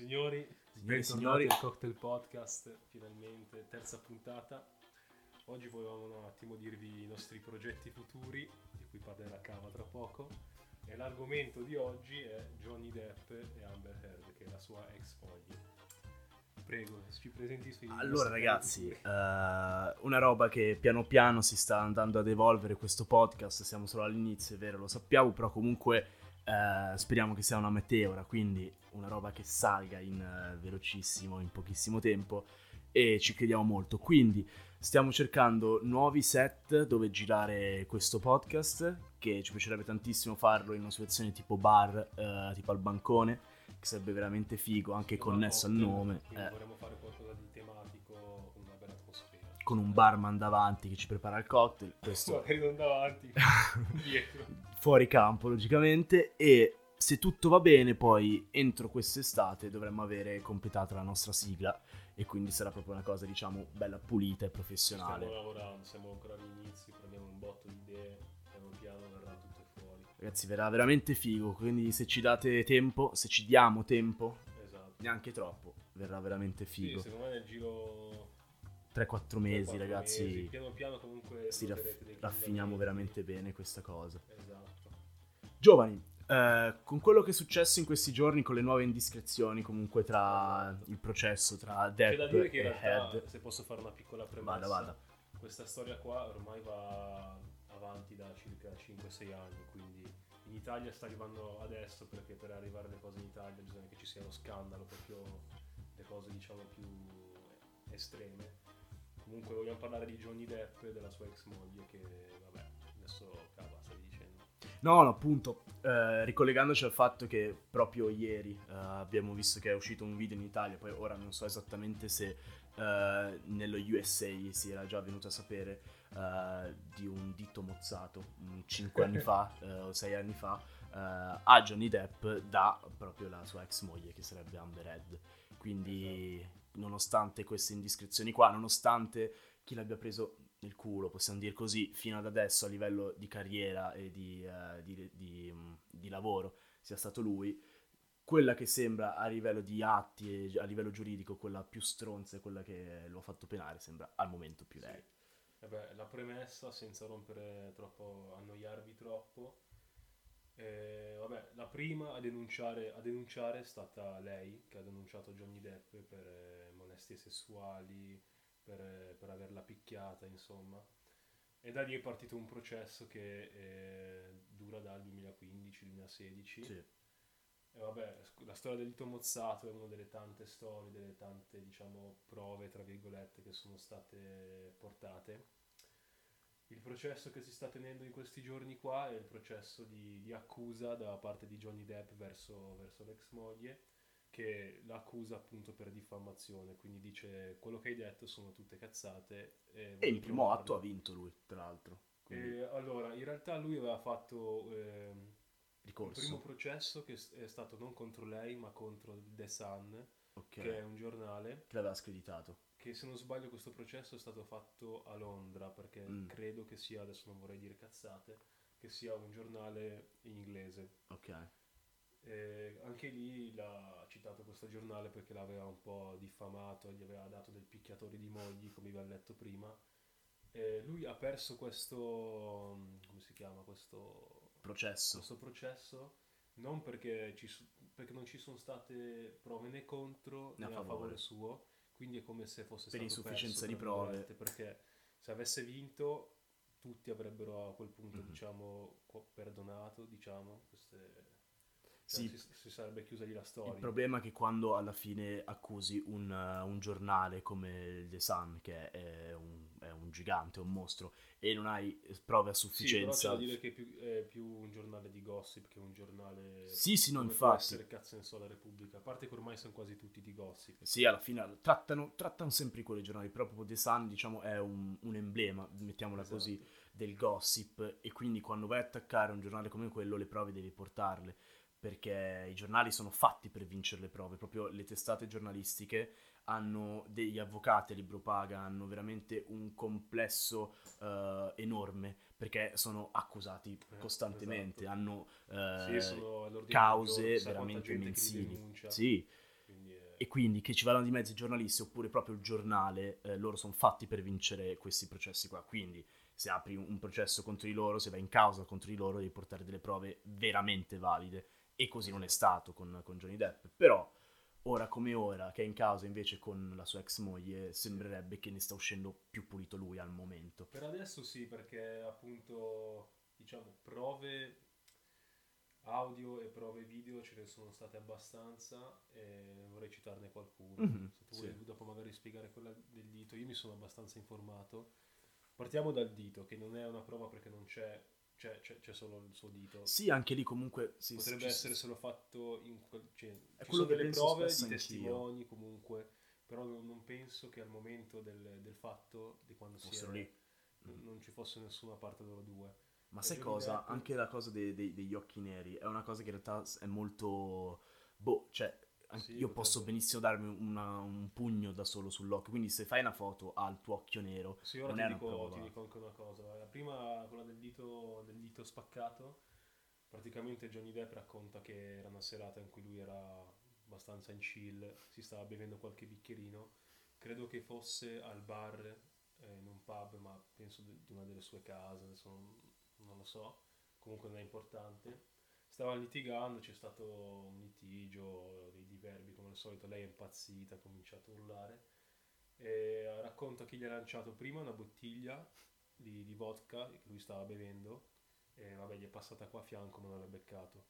signori, Signori, bentornati signori. al Cocktail Podcast, finalmente terza puntata. Oggi volevamo un attimo dirvi i nostri progetti futuri, di cui parlerà Cava tra poco. E l'argomento di oggi è Johnny Depp e Amber Heard, che è la sua ex moglie. Prego, ci presenti sui Allora ragazzi, eh, una roba che piano piano si sta andando ad evolvere questo podcast, siamo solo all'inizio, è vero, lo sappiamo, però comunque eh, speriamo che sia una meteora, quindi una roba che salga in eh, velocissimo, in pochissimo tempo e ci crediamo molto. Quindi stiamo cercando nuovi set dove girare questo podcast, che ci piacerebbe tantissimo farlo in una situazione tipo bar, eh, tipo al bancone, che sarebbe veramente figo, anche futuri. connesso al nome. quindi eh. vorremmo fare qualcosa di tematico con una bella atmosfera. con un barman davanti che ci prepara il cocktail, questo Magari non davanti, dietro. Fuori campo logicamente e se tutto va bene poi entro quest'estate dovremmo avere completato la nostra sigla e quindi sarà proprio una cosa diciamo bella pulita e professionale. Stiamo lavorando, siamo ancora agli inizi, prendiamo un botto di idee, piano piano verrà tutto fuori. Ragazzi verrà veramente figo, quindi se ci date tempo, se ci diamo tempo, Esatto. neanche troppo, verrà veramente Sì, figo. secondo me nel giro 3-4 mesi quattro ragazzi, mesi, piano piano comunque si raff- raffiniamo veramente bene questa cosa. Esatto. Giovani, eh, con quello che è successo in questi giorni, con le nuove indiscrezioni comunque tra il processo tra C'è da Depp dire che in e realtà, Head, se posso fare una piccola premessa, vada vada. questa storia qua ormai va avanti da circa 5-6 anni, quindi in Italia sta arrivando adesso perché per arrivare le cose in Italia bisogna che ci sia lo scandalo, proprio le cose diciamo più estreme. Comunque vogliamo parlare di Johnny Depp e della sua ex moglie che vabbè, adesso cava. No, no, appunto, eh, ricollegandoci al fatto che proprio ieri eh, abbiamo visto che è uscito un video in Italia, poi ora non so esattamente se eh, nello USA si era già venuto a sapere eh, di un dito mozzato 5 anni fa eh, o 6 anni fa eh, a Johnny Depp da proprio la sua ex moglie che sarebbe Amber Heard. Quindi, nonostante queste indiscrezioni qua, nonostante chi l'abbia preso nel culo, possiamo dire così, fino ad adesso a livello di carriera e di, eh, di- di, mm, di lavoro sia stato lui, quella che sembra a livello di atti e a livello giuridico quella più stronza e quella che lo ha fatto penare sembra al momento più lei. Sì. Vabbè, la premessa, senza rompere troppo, annoiarvi troppo. eh, vabbè, la prima a denunciare, a denunciare è stata lei, che ha denunciato Johnny Depp per eh, molestie sessuali, per, per averla picchiata, insomma. E da lì è partito un processo che eh, dura dal 2015-2016. Sì. E vabbè, la storia del dito mozzato è una delle tante storie, delle tante, diciamo, prove, tra virgolette, che sono state portate. Il processo che si sta tenendo in questi giorni qua è il processo di, di accusa da parte di Johnny Depp verso, verso l'ex moglie, che l'accusa appunto per diffamazione, quindi dice quello che hai detto sono tutte cazzate. E, E voglio in primo provarle." atto ha vinto lui, tra l'altro. Quindi, E, allora, in realtà lui aveva fatto... ehm, il primo processo che è stato non contro lei ma contro The Sun, ok. che è un giornale, Che l'aveva screditato. che se non sbaglio questo processo è stato fatto a Londra, perché Mm. credo che sia, adesso non vorrei dire cazzate, che sia un giornale in inglese. Ok. E anche lì l'ha citato questo giornale perché l'aveva un po' diffamato, gli aveva dato del picchiatori di mogli, come abbiamo letto prima. E lui ha perso questo, come si chiama, questo Processo. questo processo non perché, ci perché non ci sono state prove né contro né, Né a a favore. favore. suo, quindi è come se fosse Per stato insufficienza perso, di prove. Perché se avesse vinto tutti avrebbero a quel punto, Mhm. diciamo, perdonato, diciamo, queste... Sì, si, si sarebbe chiusa lì la storia. Il problema è che quando alla fine accusi un, uh, un giornale come The Sun, che è un, è un gigante, un mostro, e non hai prove a Sì, però c'è sufficienza... da dire che è più, è più un giornale di gossip che un giornale... Sì, sì, no, infatti. essere cazzo ne so la Repubblica, a parte che ormai sono quasi tutti di gossip. Sì, alla fine trattano, trattano sempre quei giornali, però proprio The Sun, diciamo, è un, un emblema, mettiamola Esatto. così, del gossip, e quindi quando vai a attaccare un giornale come quello, le prove devi portarle, perché i giornali sono fatti per vincere le prove, proprio le testate giornalistiche hanno degli avvocati a libro paga, hanno veramente un complesso eh, enorme perché sono accusati Eh, costantemente, esatto. hanno eh, Sì, del cause veramente mensili. Sì, Quindi e quindi che ci vadano di mezzo i giornalisti oppure proprio il giornale, eh, loro sono fatti per vincere questi processi qua. Quindi se apri un processo contro di loro, se vai in causa contro di loro, devi portare delle prove veramente valide. E così non è stato con, con Johnny Depp. Però ora come ora, che è in causa invece con la sua ex moglie, sembrerebbe che ne sta uscendo più pulito lui al momento. Per adesso sì, perché appunto, diciamo, prove audio e prove video ce ne sono state abbastanza e vorrei citarne qualcuno. Mm-hmm, Se tu vuoi dopo magari spiegare quella del dito, io mi sono abbastanza informato. Partiamo dal dito, che non è una prova perché non c'è c'è, c'è, c'è, solo il suo dito. Sì, anche lì comunque... Sì, Potrebbe essere solo fatto in... Cioè, è sono delle prove di testimoni anch'io. comunque, però non, penso che al momento del, del fatto, di quando si era, lì. Non, non ci fosse nessuna parte loro due. Ma sai cosa? Anche la cosa dei, dei, degli occhi neri è una cosa che in realtà è molto... Boh, cioè sì, io posso benissimo darmi una, un pugno da solo sull'occhio, quindi se fai una foto al tuo occhio nero, sì, ora ti dico, ti, dico, anche una cosa. La prima, quella del dito, del dito spaccato, praticamente Johnny Depp racconta che era una serata in cui lui era abbastanza in chill, si stava bevendo qualche bicchierino, credo che fosse al bar, eh, in un pub, ma penso di una delle sue case, adesso non, non lo so, comunque non è importante stava litigando, c'è stato un litigio, dei diverbi come al solito, lei è impazzita, ha cominciato a urlare e racconta che gli ha lanciato prima una bottiglia di, di, vodka che lui stava bevendo e vabbè gli è passata qua a fianco ma non l'ha beccato.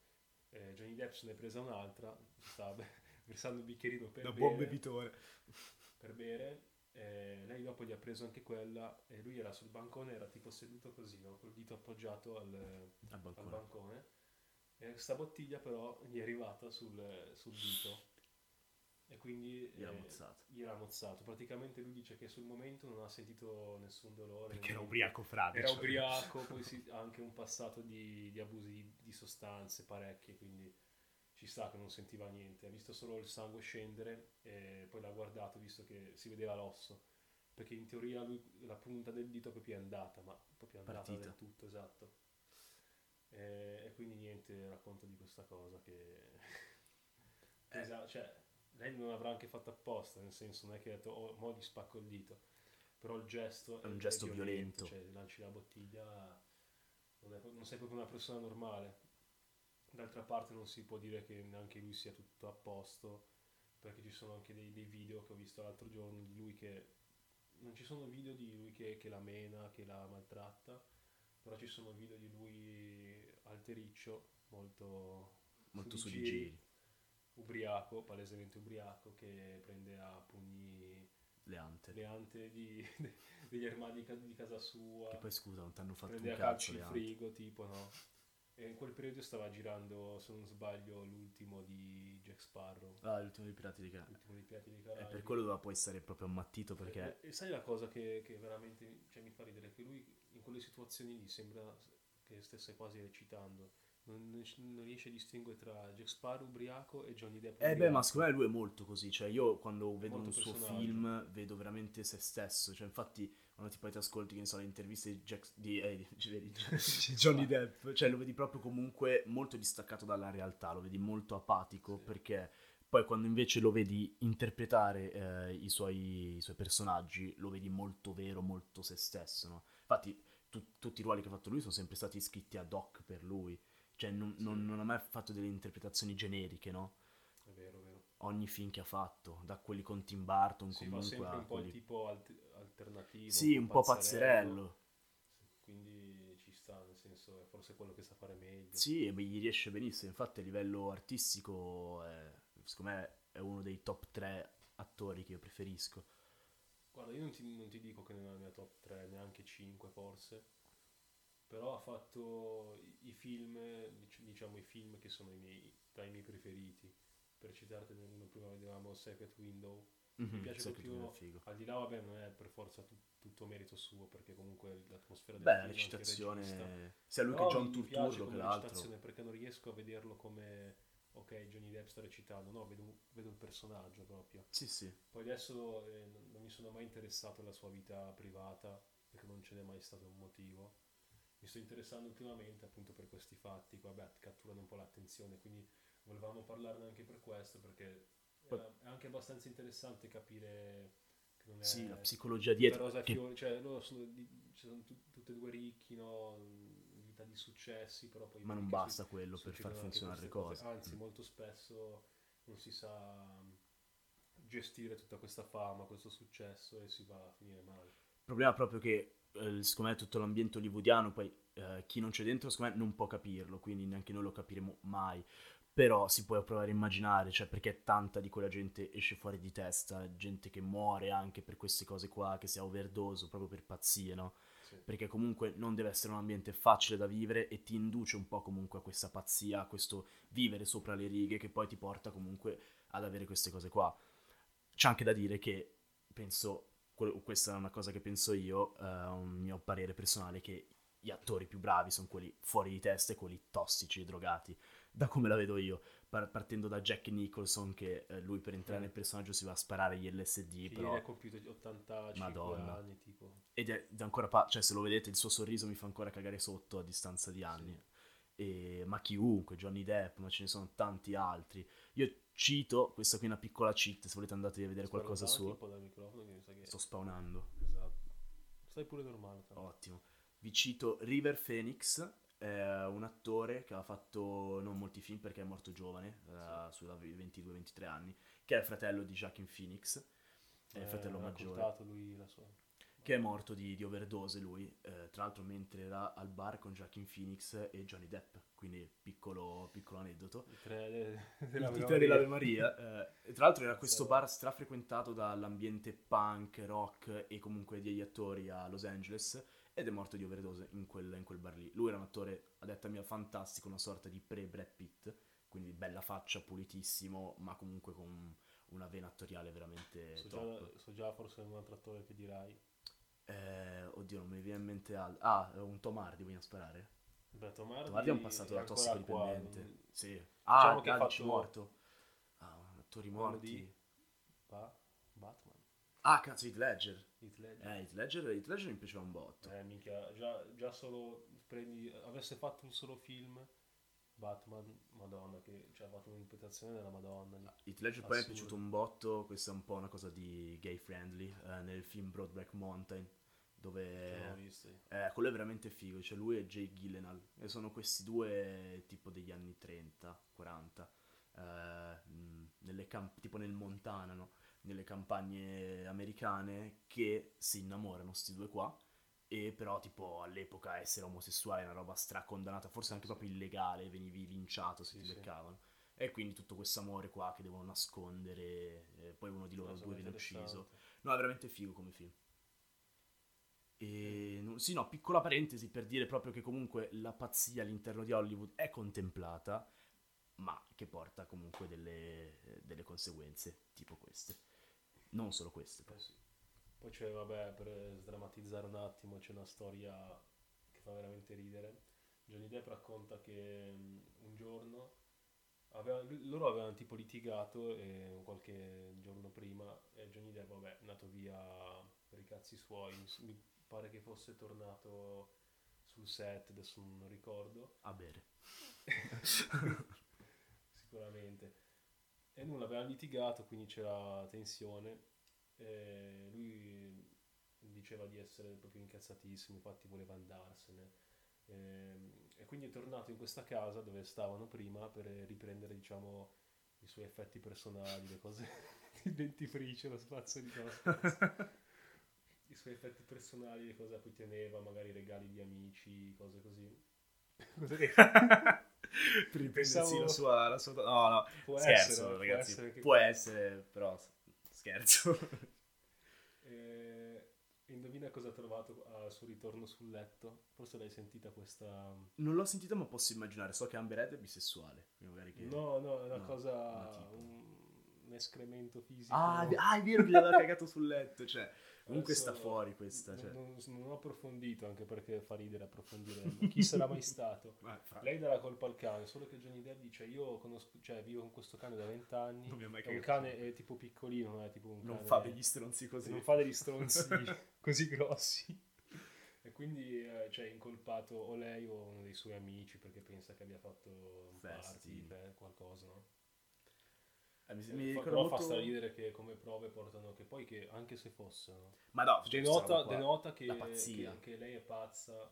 E Johnny Depp se ne è presa un'altra, stava versando un bicchierino per da bere. buon bevitore. Per bere. E lei dopo gli ha preso anche quella e lui era sul bancone, era tipo seduto così, no? col dito appoggiato al, al bancone. Al bancone e questa bottiglia però gli è arrivata sul, sul dito e quindi gli, eh, mozzato. gli era mozzato. Praticamente lui dice che sul momento non ha sentito nessun dolore. Perché era ubriaco frate. Era cioè. ubriaco, poi si, ha anche un passato di, di abusi di, di, sostanze parecchie, quindi ci sta che non sentiva niente. Ha visto solo il sangue scendere e poi l'ha guardato visto che si vedeva l'osso. Perché in teoria lui la punta del dito proprio è andata, ma proprio è andata Partita. del tutto, esatto. E, e, quindi niente, racconto di questa cosa che... eh. esatto, cioè, lei non avrà anche fatto apposta, nel senso non è che ha detto, oh, mo gli spacco il dito, però il gesto è un gesto è violento, violento, cioè lanci la bottiglia, non, è, non sei proprio una persona normale. D'altra parte non si può dire che neanche lui sia tutto a posto, perché ci sono anche dei, dei video che ho visto l'altro giorno di lui che... Non ci sono video di lui che, che la mena, che la maltratta, però ci sono video di lui altericcio, molto, molto su di giri, ubriaco, palesemente ubriaco, che prende a pugni le ante, le ante di, degli armadi di casa sua. Che poi scusa, non ti hanno fatto prende un calcio il frigo, tipo, no? E in quel periodo stava girando, se non sbaglio, l'ultimo di Jack Sparrow. Ah, l'ultimo dei Pirati di Caraibi. L'ultimo dei Pirati di Caraibi. E per quello doveva poi essere proprio ammattito perché... E, e sai la cosa che, che veramente cioè, mi fa ridere? Che lui in quelle situazioni lì sembra che stesse quasi recitando. Non, non, riesce a distinguere tra Jack Sparrow ubriaco e Johnny Depp. Eh beh, ma secondo me lui è molto così. Cioè, io quando vedo un suo film vedo veramente se stesso. Cioè, infatti, quando ti poi ti ascolti, che ne so, le interviste di, Jack, di, eh, di Johnny Depp, cioè lo vedi proprio comunque molto distaccato dalla realtà, lo vedi molto apatico sì. perché poi quando invece lo vedi interpretare eh, i, suoi, i, suoi, personaggi, lo vedi molto vero, molto se stesso, no? Infatti tu, tutti i ruoli che ha fatto lui sono sempre stati scritti ad hoc per lui, cioè non, sì. non, non ha mai fatto delle interpretazioni generiche, no? È vero, è vero. Ogni film che ha fatto, da quelli con Tim Burton sì, comunque... Sì, sempre un po' quelli... il tipo alt- alternativo. Sì, un po', po pazzerello. Quindi ci sta, nel senso è forse quello che sa fare meglio. Sì, e gli riesce benissimo, infatti a livello artistico... È secondo me è uno dei top 3 attori che io preferisco. Guarda, io non ti, non ti dico che non è la mia top 3, neanche 5 forse, però ha fatto i film, diciamo i film che sono i miei, tra i miei preferiti. Per citartene uno, prima vedevamo Secret Window, mm-hmm, mi piace più, al di là vabbè non è per forza tu, tutto merito suo, perché comunque l'atmosfera del Beh, film, la recitazione, sia lui che John Turturro che l'altro. perché non riesco a vederlo come ok, Johnny Depp sta recitando, no, vedo, vedo un personaggio proprio. Sì, sì. Poi adesso eh, non mi sono mai interessato alla sua vita privata, perché non ce n'è mai stato un motivo. Mi sto interessando ultimamente appunto per questi fatti, vabbè, catturano un po' l'attenzione, quindi volevamo parlarne anche per questo, perché Eh, è anche abbastanza interessante capire che non è... Sì, la psicologia dietro. Rosa che- fiori, cioè loro sono, sono tu- tutti e due ricchi, no? Vita di successi, però poi... Ma non basta quello per far funzionare le queste cose. Anzi, Mm. molto spesso non si sa gestire tutta questa fama, questo successo e si va a finire male. Il problema è proprio che, eh, secondo me, tutto l'ambiente hollywoodiano, poi eh, chi non c'è dentro, secondo me, non può capirlo, quindi neanche noi lo capiremo mai. Però si può provare a immaginare, cioè, perché tanta di quella gente esce fuori di testa, gente che muore anche per queste cose qua, che sia overdose, proprio per pazzie, no? Perché comunque non deve essere un ambiente facile da vivere e ti induce un po' comunque a questa pazzia, a questo vivere sopra le righe che poi ti porta comunque ad avere queste cose qua. C'è anche da dire che penso, que- questa è una cosa che penso io, eh, un mio parere personale, che gli attori più bravi sono quelli fuori di testa e quelli tossici e drogati, da come la vedo io, Par- partendo da Jack Nicholson che eh, lui per entrare nel personaggio si va a sparare gli LSD, Che però... ha compiuto 85 Madonna. anni, tipo. Ed è, ed è ancora pa- cioè se lo vedete il suo sorriso mi fa ancora cagare sotto a distanza di anni. E- ma chiunque, Johnny Depp, ma ce ne sono tanti altri. Io cito, questa qui è una piccola cheat, se volete andate a vedere Sparo qualcosa suo. che... Sto spawnando. Esatto. Stai pure normale. tanto. Ottimo. Vi cito River Phoenix, è un attore che ha fatto non molti film perché è morto giovane, eh, sulla 22-23 anni, che è il fratello di Joaquin Phoenix, è il Eh, fratello ha maggiore. lui la sua... che è morto di, di overdose lui, eh, tra l'altro mentre era al bar con Joaquin Phoenix e Johnny Depp, quindi piccolo, piccolo aneddoto. I tre de- Il titolo dell'Ave Maria. eh, tra l'altro era questo bar strafrequentato dall'ambiente punk, rock e comunque degli attori a Los Angeles ed è morto di overdose in quel, in quel bar lì. Lui era un attore, a detta mia, fantastico, una sorta di pre-Brad Pitt, quindi bella faccia, pulitissimo, ma comunque con una vena attoriale veramente So già, so già forse un altro attore che dirai. Eh, oddio, non mi viene in mente altro. Ah, un Tom Hardy, vogliamo sparare? Beh, Tomardi, Tom Hardy è un passato da qua, tossicodipendente. non- Sì. Ah, Diciamo che ha Galici fatto- morto. Ah, attori morti. di- Pa- Batman. Ah, cazzo, Heath Ledger. Heath Ledger. Eh, Heath Ledger, Heath Ledger mi piaceva un botto. Eh, minchia, già, già solo prendi, avesse fatto un solo film, Batman, Madonna, che cioè, ha fatto un'interpretazione della Madonna. lì. Heath Ledger poi mi è Assurdo. piaciuto un botto, questa è un po' una cosa di gay friendly, eh, nel film Broadback Mountain, dove... visto. Eh, quello è veramente figo, cioè lui e Jay Gyllenhaal, e sono questi due tipo degli anni 30, 40, eh, mh, nelle camp- tipo nel Montana, no? Nelle campagne americane, che si innamorano, sti due qua, e però tipo all'epoca essere omosessuale è una roba stracondannata, forse anche proprio illegale, venivi linciato se Sì, ti sì. beccavano. E quindi tutto questo amore qua che devono nascondere, e poi uno di loro due viene ucciso. No, è veramente figo come film. E non- sì, no, piccola parentesi per dire proprio che comunque la pazzia all'interno di Hollywood è contemplata, ma che porta comunque delle, eh, delle conseguenze, tipo queste. Non solo queste. Eh sì. Poi c'è, vabbè, per sdrammatizzare un attimo, c'è una storia che fa veramente ridere. Johnny Depp racconta che un giorno aveva- loro avevano tipo litigato e qualche giorno prima e Johnny Depp, vabbè, è andato via per i cazzi suoi. Mi pare che fosse tornato sul set, adesso non ricordo. A bere. sicuramente. E nulla, avevano litigato, quindi c'era tensione. E lui diceva di essere proprio incazzatissimo, infatti voleva andarsene. E, e quindi è tornato in questa casa dove stavano prima per riprendere, diciamo, i suoi effetti personali, le cose il dentifricio, lo spazio di cose. I suoi effetti personali, le cose a cui teneva, magari regali di amici, cose così. Cosa che- per riprendersi Pensavo- la sua, la sua... No, no, Può scherzo essere, può ragazzi. essere che- Può essere, però scherzo. Eh, indovina cosa ha trovato al suo ritorno sul letto? Forse l'hai sentita questa... non l'ho sentita ma posso immaginare, so che Amber Heard è bisessuale. che... No, no, è una no, cosa... tipo. Un, escremento fisico. Ah, è- ah, è vero che gli aveva cagato sul letto, cioè... Comunque sta fuori questa, cioè... Non, non- ho approfondito, anche perché fa ridere approfondire. Chi sarà mai stato? Lei dà la colpa al cane, solo che Johnny Depp dice io conosco, cioè vivo con questo cane da vent'anni. Non mi ha mai È un cane è tipo piccolino, non è tipo un non cane... fa degli stronzi così. non fa degli stronzi così grossi. E quindi eh, cioè, è incolpato o lei o uno dei suoi amici perché pensa che abbia fatto un Festi. party, beh, qualcosa, no? Eh, mi, mi fa, ricorda però molto... fa straridere che come prove portano che poi che anche se fossero. Ma no, cioè, denota, qua, denota che, che- che lei è pazza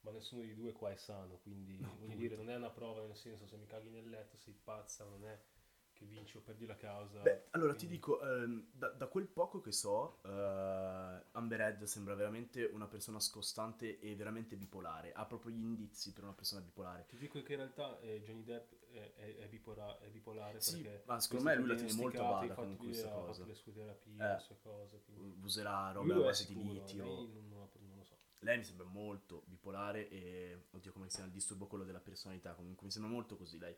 ma nessuno di due qua è sano quindi No, voglio appunto. dire non è una prova nel senso se mi caghi nel letto sei pazza non è che vinci o perdi la causa Beh, allora ti quindi- dico, ehm, da, da quel poco che so, eh, Amber Heard sembra veramente una persona scostante e veramente bipolare. Ha proprio gli indizi per una persona bipolare. ti dico che in realtà eh, Johnny Depp è, è- è bipola- è bipolare Sì, perché ma secondo me lui la tiene molto a bada con questa ha fatto cosa. le sue terapie Eh. le sue cose quindi Userà lui roba a base di litio. non, non lo so Lei mi sembra molto bipolare e, oddio come si chiama, il disturbo quello della personalità, comunque mi sembra molto così lei.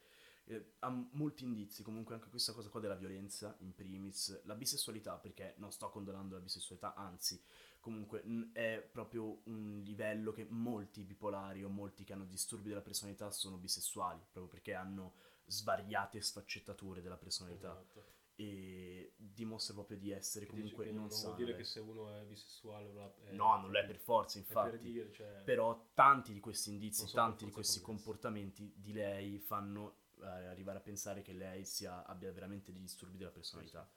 Eh, ha molti indizi, comunque anche questa cosa qua della violenza, in primis, la bisessualità, perché non sto condonando la bisessualità, anzi, comunque n- è proprio un livello che molti bipolari o molti che hanno disturbi della personalità sono bisessuali, proprio perché hanno svariate sfaccettature della personalità Esatto. e dimostra proprio di essere Che comunque non non sana. vuol dire che se uno è bisessuale è- No, non lo è per forza, infatti. per dire cioè Però tanti di questi indizi, Non sono tanti di questi comportamenti di lei fanno arrivare a pensare che lei sia, abbia veramente dei disturbi della personalità.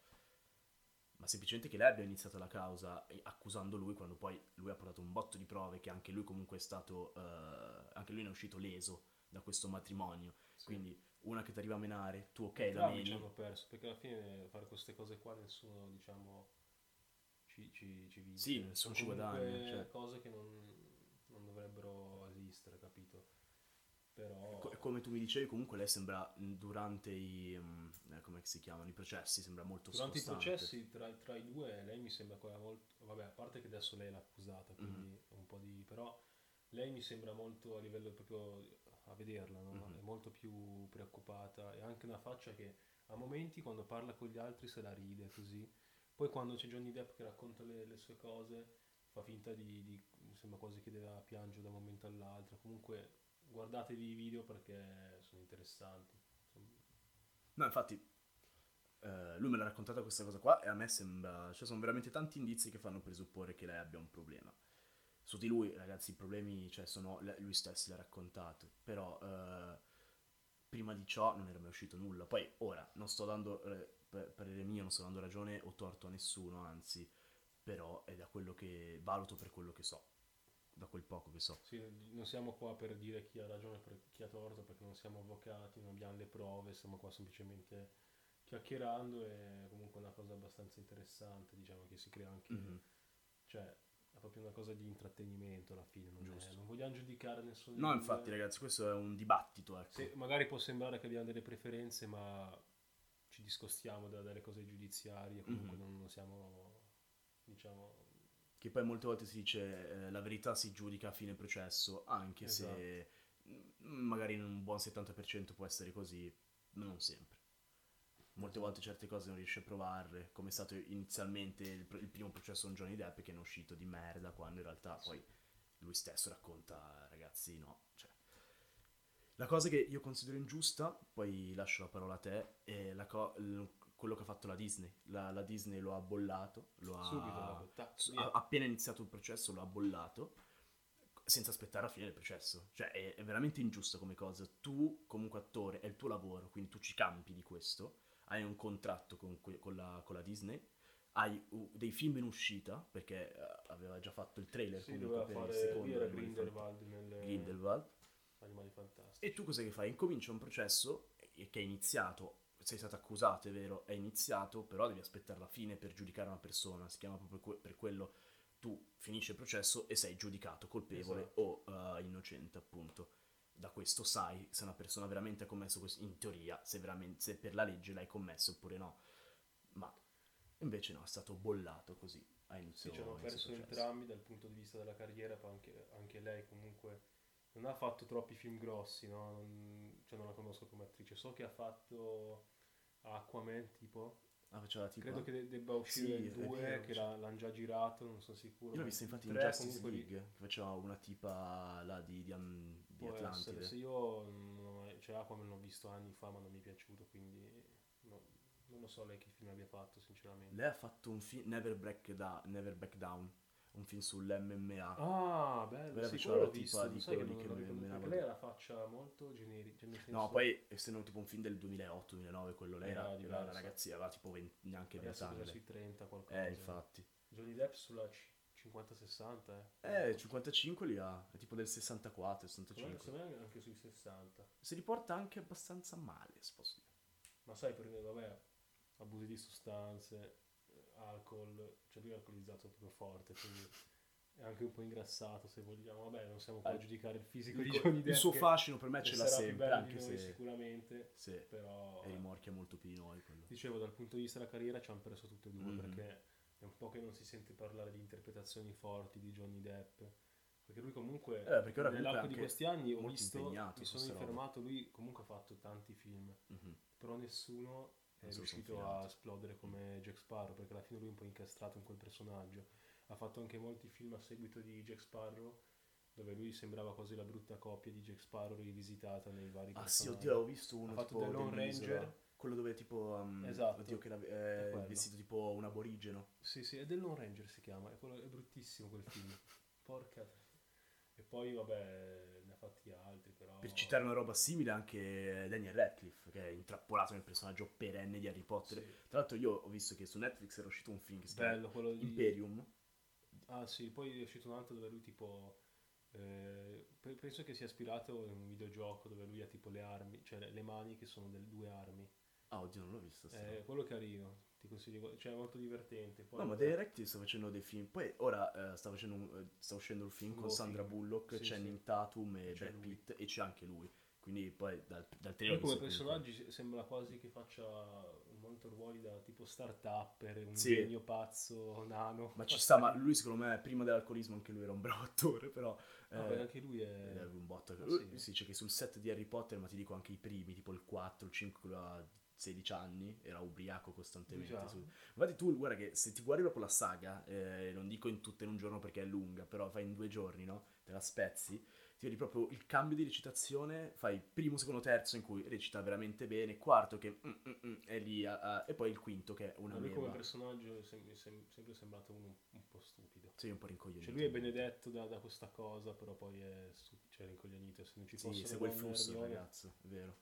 Ma semplicemente che lei abbia iniziato la causa eh, accusando lui quando poi lui ha portato un botto di prove che anche lui comunque è stato, eh, anche lui ne è uscito leso da questo matrimonio. sì. Quindi una che ti arriva a menare, tu ok la meni, hanno perso perché alla fine fare queste cose qua nessuno diciamo ci, ci, ci vince Sì, nessuno ci guadagna, cioè. cose che non però Co- come tu mi dicevi, comunque lei sembra durante i. eh, come si chiamano? I processi, sembra molto durante i scostante. processi tra, tra i due lei mi sembra quella molto vabbè a parte che adesso lei è l'accusata quindi Mhm. un po' di però lei mi sembra molto a livello proprio a vederla no? Mhm. è molto più preoccupata e ha anche una faccia che a momenti quando parla con gli altri se la ride così poi quando c'è Johnny Depp che racconta le, le sue cose fa finta di, di sembra quasi che deve piangere da un momento all'altro comunque guardatevi i video perché sono interessanti No, infatti, eh, lui me l'ha raccontata questa cosa qua e a me sembra. Cioè, sono veramente tanti indizi che fanno presupporre che lei abbia un problema. Su di lui, ragazzi, i problemi, cioè, sono. Lui stesso l'ha raccontato. Però, eh, prima di ciò non era mai uscito nulla. Poi, ora, non sto dando. eh, per parere mio, non sto dando ragione o torto a nessuno, anzi. Però è da quello che valuto per quello che so. Da quel poco che so. Sì, non siamo qua per dire chi ha ragione e chi ha torto perché non siamo avvocati, non abbiamo le prove, stiamo qua semplicemente chiacchierando e comunque è una cosa abbastanza interessante, diciamo che si crea anche, Mhm. cioè è proprio una cosa di intrattenimento alla fine, non, è- non vogliamo giudicare nessuno. No, infatti, due. ragazzi, questo è un dibattito, ecco. Sì, magari può sembrare che abbiamo delle preferenze, ma ci discostiamo da- dalle cose giudiziarie, comunque Mhm. non, non siamo, diciamo, Che poi molte volte si dice eh, la verità si giudica a fine processo, anche se mm, magari in un buon 70% può essere così, ma non sempre. Molte volte certe cose non riesci a provarle, come è stato inizialmente il, il primo processo con Johnny Depp che ne è uscito di merda, quando in realtà poi lui stesso racconta, ragazzi, no. Cioè. La cosa che io considero ingiusta, poi lascio la parola a te, è la co- quello che ha fatto la Disney. La, la Disney lo ha bollato, lo ha... subito, ha- appena iniziato il processo lo ha bollato senza aspettare la fine del processo. Cioè è, è veramente ingiusto come cosa. Tu comunque attore, è il tuo lavoro, quindi tu ci campi di questo, hai un contratto con, con la, con la Disney, hai dei film in uscita, perché eh, aveva già fatto il trailer Sì, comunque per il secondo era Grindelwald nel Fant- Grindelwald. Animali Fantastici. E tu cos'è che fai? Incomincia un processo eh, che è iniziato, sei stato accusato, è vero, è iniziato, però devi aspettare la fine per giudicare una persona, si chiama proprio que- per quello tu finisci il processo e sei giudicato colpevole Esatto. o eh, innocente, appunto. Da questo sai se una persona veramente ha commesso questo, in teoria, se, veramente, se per la legge l'hai commesso oppure no. Ma invece no, è stato bollato così a Sì, inizio ci hanno perso entrambi dal punto di vista della carriera, anche, anche lei comunque non ha fatto troppi film grossi, no? Non, cioè non la conosco come attrice, so che ha fatto Aquaman tipo, Ah, faceva tipo... credo che de- debba uscire Sì, il è 2, vero, che cioè. l'ha- l'hanno già girato, non sono sicuro. Io l'ho vista infatti in Justice League, che faceva una tipa là di, di, Am- di Può essere, Atlantide. se io mai- cioè Aquaman l'ho visto anni fa ma non mi è piaciuto, quindi no- non lo so lei che film abbia fatto sinceramente. Lei ha fatto un film, Never Da- Never Back Down, un film sull'MMA. Ah, bello, Quella sì, quello la l'ho visto, di sai che non che menava perché lei ha la faccia molto generica, nel senso... No, poi essendo tipo un film del 2008-2009, quello lei Era era, era una ragazzina, aveva tipo 20, neanche 20 adesso anni. sui 30 qualcosa. Eh, infatti. Johnny Depp sulla c- 50-60, eh. Eh, 55 li ha, è tipo del 64, Secondo 65. me- secondo me anche sui 60. Si riporta anche abbastanza male, se posso dire. Ma sai perché, vabbè, abusi di sostanze, alcol, cioè lui è alcolizzato proprio forte, quindi è anche un po' ingrassato se vogliamo. Vabbè, non siamo qua a Eh, giudicare il fisico Il, di Johnny Depp. il suo fascino per me ce l'ha sempre, anche noi se sicuramente, sì, però... e rimorchia molto più di noi quello. Dicevo, dal punto di vista della carriera ci hanno perso tutte e due Mhm. perché è un po' che non si sente parlare di interpretazioni forti di Johnny Depp. Perché lui comunque, Eh, perché nell'arco di questi anni ho visto, mi sono informato, lui comunque ha fatto tanti film, Mhm. però nessuno è riuscito a esplodere come Jack Sparrow, perché alla fine lui è un po' incastrato in quel personaggio. Ha fatto anche molti film a seguito di Jack Sparrow, dove lui sembrava quasi la brutta coppia di Jack Sparrow rivisitata nei vari Ah sì, personaggi. oddio, avevo visto uno Ha fatto The Lone Ranger. quello dove tipo um, Esatto, oddio che è eh, vestito tipo un aborigeno. Sì, sì, è del Lone Ranger si chiama, è, quello- è bruttissimo quel film. Porca. E poi, vabbè, ne ha fatti altri, però... Per citare una roba simile anche Daniel Radcliffe, che è intrappolato nel personaggio perenne di Harry Potter. Sì. Tra l'altro io ho visto che su Netflix era uscito un film che si chiama Bello, quello di... Imperium. Ah sì, poi è uscito un altro dove lui tipo... eh, pe- penso che sia ispirato a un videogioco dove lui ha tipo le armi, cioè le- mani che sono delle due armi. Ah, oddio, non l'ho visto. roba. Eh, quello è carino, ti consiglio, cioè è molto divertente. Poi, No, ma Daniel Radcliffe sta facendo dei film. Poi ora eh, sta, facendo un- eh, sta uscendo il film Un con Sandra film. Bullock, Sì, Channing sì. Tatum e c'è Brad lui. Pitt e c'è anche lui. Quindi poi dal, dal trailer come personaggi se- sembra quasi che faccia molto ruoli da tipo start-up, un Sì. genio pazzo, nano. Ma ci sta, ma lui secondo me prima dell'alcolismo anche lui era un bravo attore, però... Ah, eh, beh, anche lui è... era un botto. Ah, Lui- sì? Si dice che sul set di Harry Potter, ma ti dico anche i primi, tipo il 4, il 5, quello 16 anni, era ubriaco costantemente. Già. su- Infatti tu, guarda che se ti guardi proprio la saga, eh, non dico in tutta in un giorno perché è lunga, però fai in due giorni, no? Te la spezzi, ti vedi proprio il cambio di recitazione, fai primo, secondo, terzo in cui recita veramente bene, quarto che mm, mm, mm, è lì, a- a- e poi il quinto che è una Ma lui come personaggio è sem- sem- sempre sembrato uno un po' stupido. Sei un po' rincoglionito. Cioè lui è benedetto da, da questa cosa, però poi è stu- cioè, rincoglionito. Se non ci Sì, segue il flusso, ragazzo, è vero.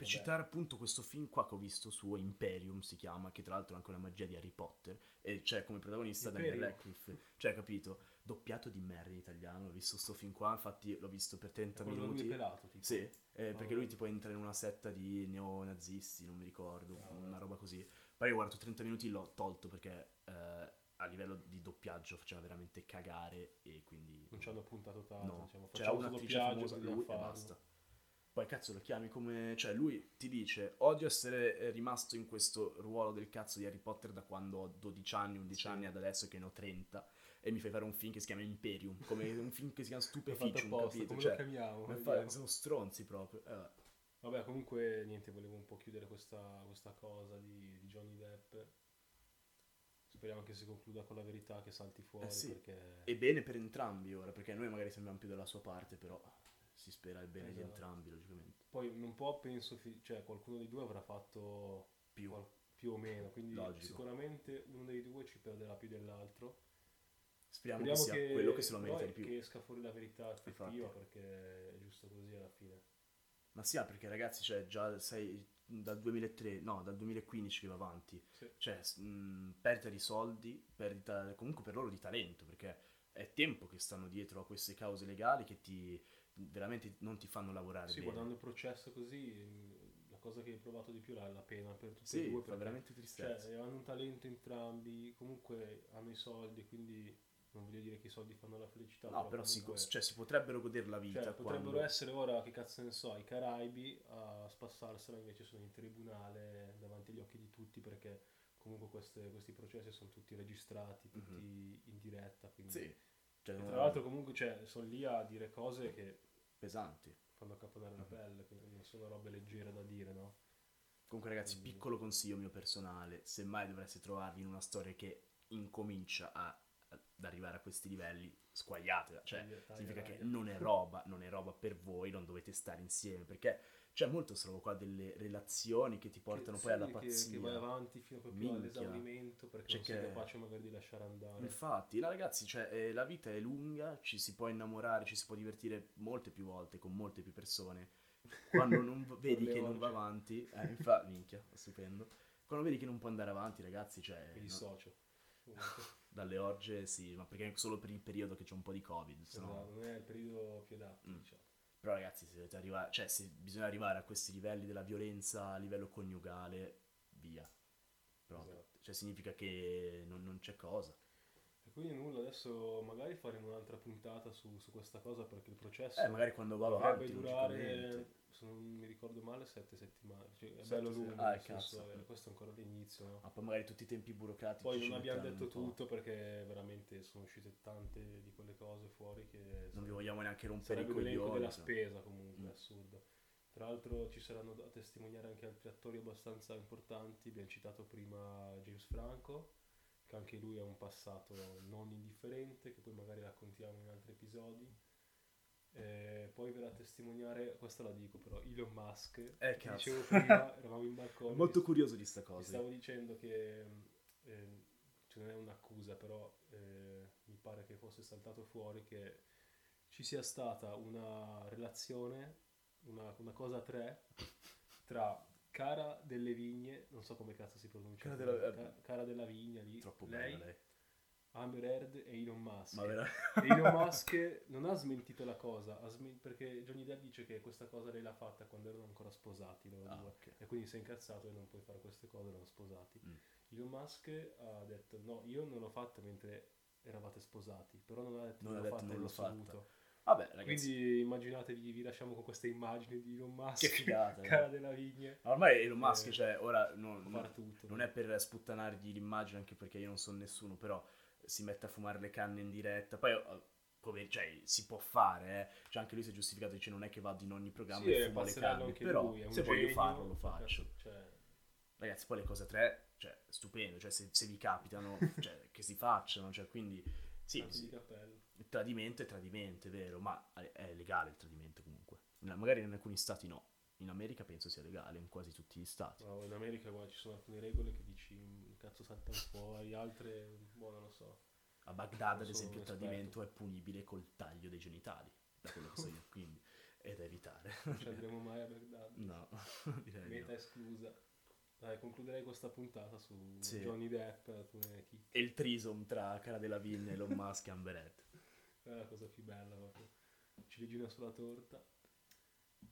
Per Vabbè. citare appunto questo film qua che ho visto su Imperium si chiama, che tra l'altro è anche una magia di Harry Potter, e c'è come protagonista Daniel Imperium? Radcliffe, cioè capito, doppiato di merda in italiano, ho visto sto film qua, infatti l'ho visto per È 30 quello dove lui minuti. è pelato, tipo. Sì, eh, perché Ah. lui tipo entra in una setta di neonazisti, non mi ricordo, Ah, una roba così. Poi ho guardato 30 minuti, l'ho tolto perché eh, a livello di doppiaggio faceva veramente cagare e quindi... Non ci hanno puntato tanto. No, diciamo. c'era un'attrice doppiaggio, famosa, lui e basta. Poi cazzo lo chiami come... Cioè lui ti dice, odio essere eh, rimasto in questo ruolo del cazzo di Harry Potter da quando ho 12 anni, 11 Sì. anni, ad adesso che ne ho 30, e mi fai fare un film che si chiama Imperium, come un film che si chiama Stupeficium, apposta, capito? come Cioè, lo chiamiamo? come fa- sono stronzi proprio. Eh, vabbè. Vabbè, comunque niente, volevo un po' chiudere questa, questa cosa di, di Johnny Depp. Speriamo che si concluda con la verità, che salti fuori, Eh sì. perché... E bene per entrambi ora, perché noi magari sembriamo più dalla sua parte, però si spera il bene di Esatto. entrambi, logicamente. Poi un po' penso, fi- cioè qualcuno dei due avrà fatto Più. qual- più o meno, quindi Logico. sicuramente uno dei due ci perderà più dell'altro. Speriamo, che Speriamo sia quello che se lo merita di più. Che esca fuori la verità effettiva, Infatti. perché è giusto così alla fine. Ma sì, perché ragazzi, cioè, già sei dal 2003, no, dal 2015 che va avanti. Sì. Cioè, mh, perdita di soldi, perdita comunque per loro di talento, perché è tempo che stanno dietro a queste cause legali che ti veramente non ti fanno lavorare Sì, bene. guardando il processo così, la cosa che hai provato di più è la pena per tutti Sì, e due. perché, veramente tristezza. Cioè, hanno un talento entrambi, comunque hanno i soldi, quindi non voglio dire che i soldi fanno la felicità. no, però si, comunque- cioè, si potrebbero godere la vita Cioè, potrebbero quando... essere ora, che cazzo ne so, i Caraibi a spassarsela, invece sono in tribunale davanti agli occhi di tutti perché comunque queste- questi processi sono tutti registrati, tutti in diretta. Quindi... Sì, cioè, tra l'altro comunque cioè, sono lì a dire cose che pesanti. fanno caponare la Mhm. pelle, quindi non sono robe leggere da dire, no? Comunque ragazzi, piccolo consiglio mio personale, se mai dovreste trovarvi in una storia che incomincia a- ad arrivare a questi livelli, squagliatela, cioè Taglia, taglia, significa che taglia. non è roba, non è roba per voi, non dovete stare insieme, perché c'è molto solo qua delle relazioni che ti portano Che- poi alla sì, che- pazzia. Che, vai avanti fino proprio Minchia. all'esaurimento perché C'è non sei che- capace magari di lasciare andare. Infatti, la ragazzi, cioè, eh, la vita è lunga, ci si può innamorare, ci si può divertire molte più volte con molte più persone. Quando non vedi che non va avanti, eh, infatti, minchia, stupendo. Quando vedi che non può andare avanti, ragazzi, cioè, Mi no, dissocio. Comunque, dalle orge, sì, ma perché è solo per il periodo che c'è un po' di covid, no- esatto, non è il periodo più adatto, Mm. diciamo. Però ragazzi, se dovete arrivare, cioè, se bisogna arrivare a questi livelli della violenza a livello coniugale, via. Esatto. Cioè, significa che non, non c'è cosa. E quindi nulla, adesso magari faremo un'altra puntata su, su questa cosa perché il processo Eh, magari quando va avanti, durare. Se non mi ricordo male, sette settimane. Cioè, è Sette bello lungo, ah, senso, questo è ancora l'inizio, no? Ma poi magari tutti i tempi burocratici. Poi non abbiamo detto tutto perché veramente sono uscite tante di quelle cose fuori che Non vi vogliamo neanche rompere i sarebbe coglioni. della cioè. spesa comunque, Mm. assurdo. Tra l'altro ci saranno da testimoniare anche altri attori abbastanza importanti, abbiamo citato prima James Franco, che anche lui ha un passato non indifferente, che poi magari raccontiamo in altri episodi. E poi verrà a testimoniare, questa la dico però, Elon Musk, Eh, che dicevo prima, eravamo in balcone. Molto curioso di sta cosa. stavo dicendo che eh, cioè non è un'accusa, però eh, mi pare che fosse saltato fuori che ci sia stata una relazione, una, una cosa a tre, tra Cara delle Vigne, non so come cazzo si pronuncia, Cara della- Ca- Cara della Vigna lì, Troppo lei, bella lei. Amber Heard e Elon Musk. Ma vera- Elon Musk non ha smentito la cosa, ha smen- perché Johnny Depp dice che questa cosa lei l'ha fatta quando erano ancora sposati loro Ah, due. ok. E quindi si è incazzato e non puoi fare queste cose, erano sposati. Mm. Elon Musk ha detto no, io non l'ho fatta mentre eravate sposati, però non ha detto Non ha l'ho detto fatta non l'ho assoluto. Vabbè, ragazzi. Quindi immaginatevi, vi lasciamo con queste immagini di Elon Musk, Che figata, cara eh. della vigne, Ma Ormai Elon Musk, Eh, cioè, ora non, non- tutto. non è per sputtanargli l'immagine, anche perché io non sono nessuno, però si mette a fumare le canne in diretta. Poi, eh, pover- cioè, si può fare, eh. Cioè, anche lui si è giustificato, dice non è che vado in ogni programma Sì, e è fumo le canne, però lui, se voglio genio, farlo lo cazzo, faccio. Cioè, Ragazzi, poi le cose tre, cioè, stupendo, cioè, se, se vi capitano, cioè, che si facciano, cioè, quindi, sì, sì, il tradimento è tradimento, è vero, ma è è legale il tradimento comunque. Magari in alcuni stati no, in America penso sia legale, in quasi tutti gli stati. No, in America guarda, ci sono alcune regole che dici "Mm, cazzo saltano fuori, altre boh, non lo so. A Baghdad, Non ad esempio, il tradimento è punibile col taglio dei genitali, da quello che so io, quindi è da evitare. Non ci andremo mai a Baghdad. No, direi di Meta no. esclusa. Dai, concluderei questa puntata su Sì. Johnny Depp e. E il trisom tra Cara della Vigne, Elon Musk e Amber Heard. È la cosa più bella proprio. Ciliegina sulla torta.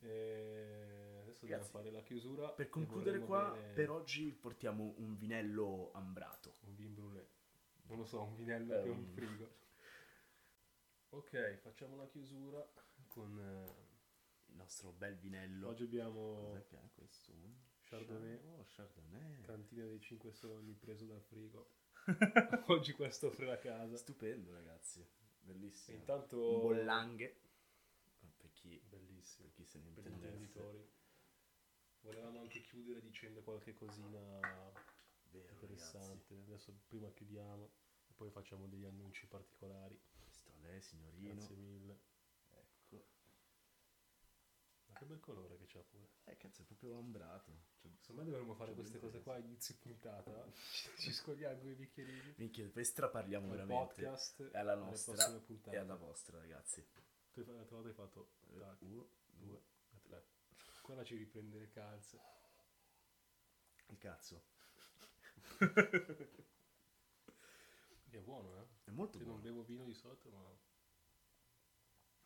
E adesso dobbiamo fare la chiusura. Per concludere qua, bere per oggi portiamo un vinello ambrato. Un vin brûlé. Non lo so, un vinello Eh, che è un frigo. Ok, facciamo la chiusura con... eh, Il nostro bel vinello. oggi abbiamo Cos'è che è questo? Chardonnay. Oh, Chardonnay. cantina dei 5 sogni preso dal frigo. oggi questo offre la casa. Stupendo, ragazzi. Bellissimo. intanto... Bollanghe. Per chi, Bellissimo. per chi se ne per gli intenditori. Volevamo anche chiudere dicendo qualche cosina Vero, interessante. Adesso prima chiudiamo e poi facciamo degli annunci particolari. Questo a lei, signorino. Grazie mille. Ecco. Ma che bel colore che c'ha pure. Eh, cazzo, è proprio ambrato. Cioè, Secondo me dovremmo fare C'è queste cose qua a inizio puntata. Ci scogliamo due bicchierini. minchia, poi straparliamo Al veramente. podcast È alla alle nostra e alla vostra, ragazzi. Tu hai- fatto tac, Uno, due tre. Quella ci riprende le calze. Il cazzo. È buono, eh? È molto non buono. bevo vino di solito, ma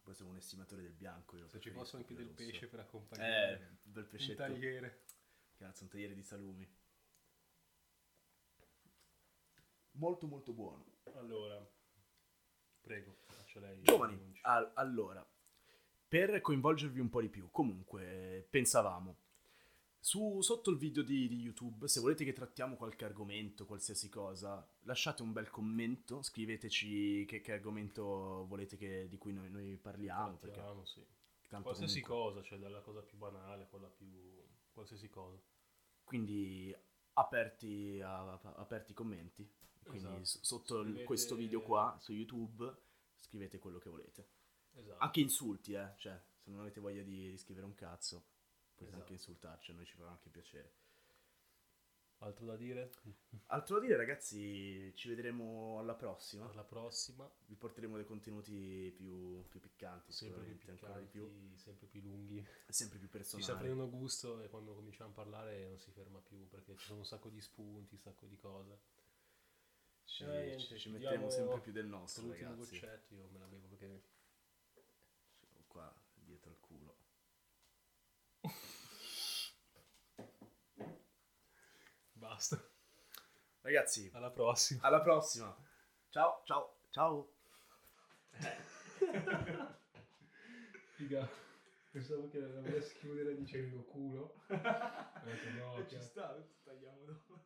Poi sono un estimatore del bianco. Io se ci fosse anche del rosso. pesce per Eh, accompagnare un bel un pescetto. tagliere. Cazzo, un tagliere di salumi. Molto molto buono. Allora, prego, faccio lei. Giovani, al- allora, per coinvolgervi un po' di più, comunque, pensavamo, su, sotto il video di, di YouTube, se volete che trattiamo qualche argomento, qualsiasi cosa, lasciate un bel commento, scriveteci che, che argomento volete che- di cui noi, noi parliamo, perché Trattiamo, sì. tanto Qualsiasi comunque- cosa, cioè dalla cosa più banale a quella più... qualsiasi cosa. Quindi aperti, a, a- aperti i commenti, quindi Esatto. sotto Scrivete- questo video qua su YouTube scrivete quello che volete. Esatto. Anche insulti, eh, cioè, se non avete voglia di, di scrivere un cazzo, potete Esatto. anche insultarci, a noi ci fa anche piacere. Altro da dire? Altro da dire, ragazzi, ci vedremo alla prossima. Alla prossima. Vi porteremo dei contenuti più, più piccanti, sempre più piccanti, ancora di più, sempre più lunghi. sempre più Ci personali. sta prendendo gusto e quando cominciamo a parlare non si ferma più perché ci sono un sacco di spunti, un sacco di cose. Ci, Eh, niente, ci- ci metteremo sempre più del nostro, L'ultimo ragazzi. goccetto io me la bevo perché Qua dietro al culo. Basta. Ragazzi, Alla prossima. alla prossima. Ciao, ciao, ciao. Figa, pensavo che la volessi chiudere dicendo culo. Detto no, Ci sta, tagliamo dopo.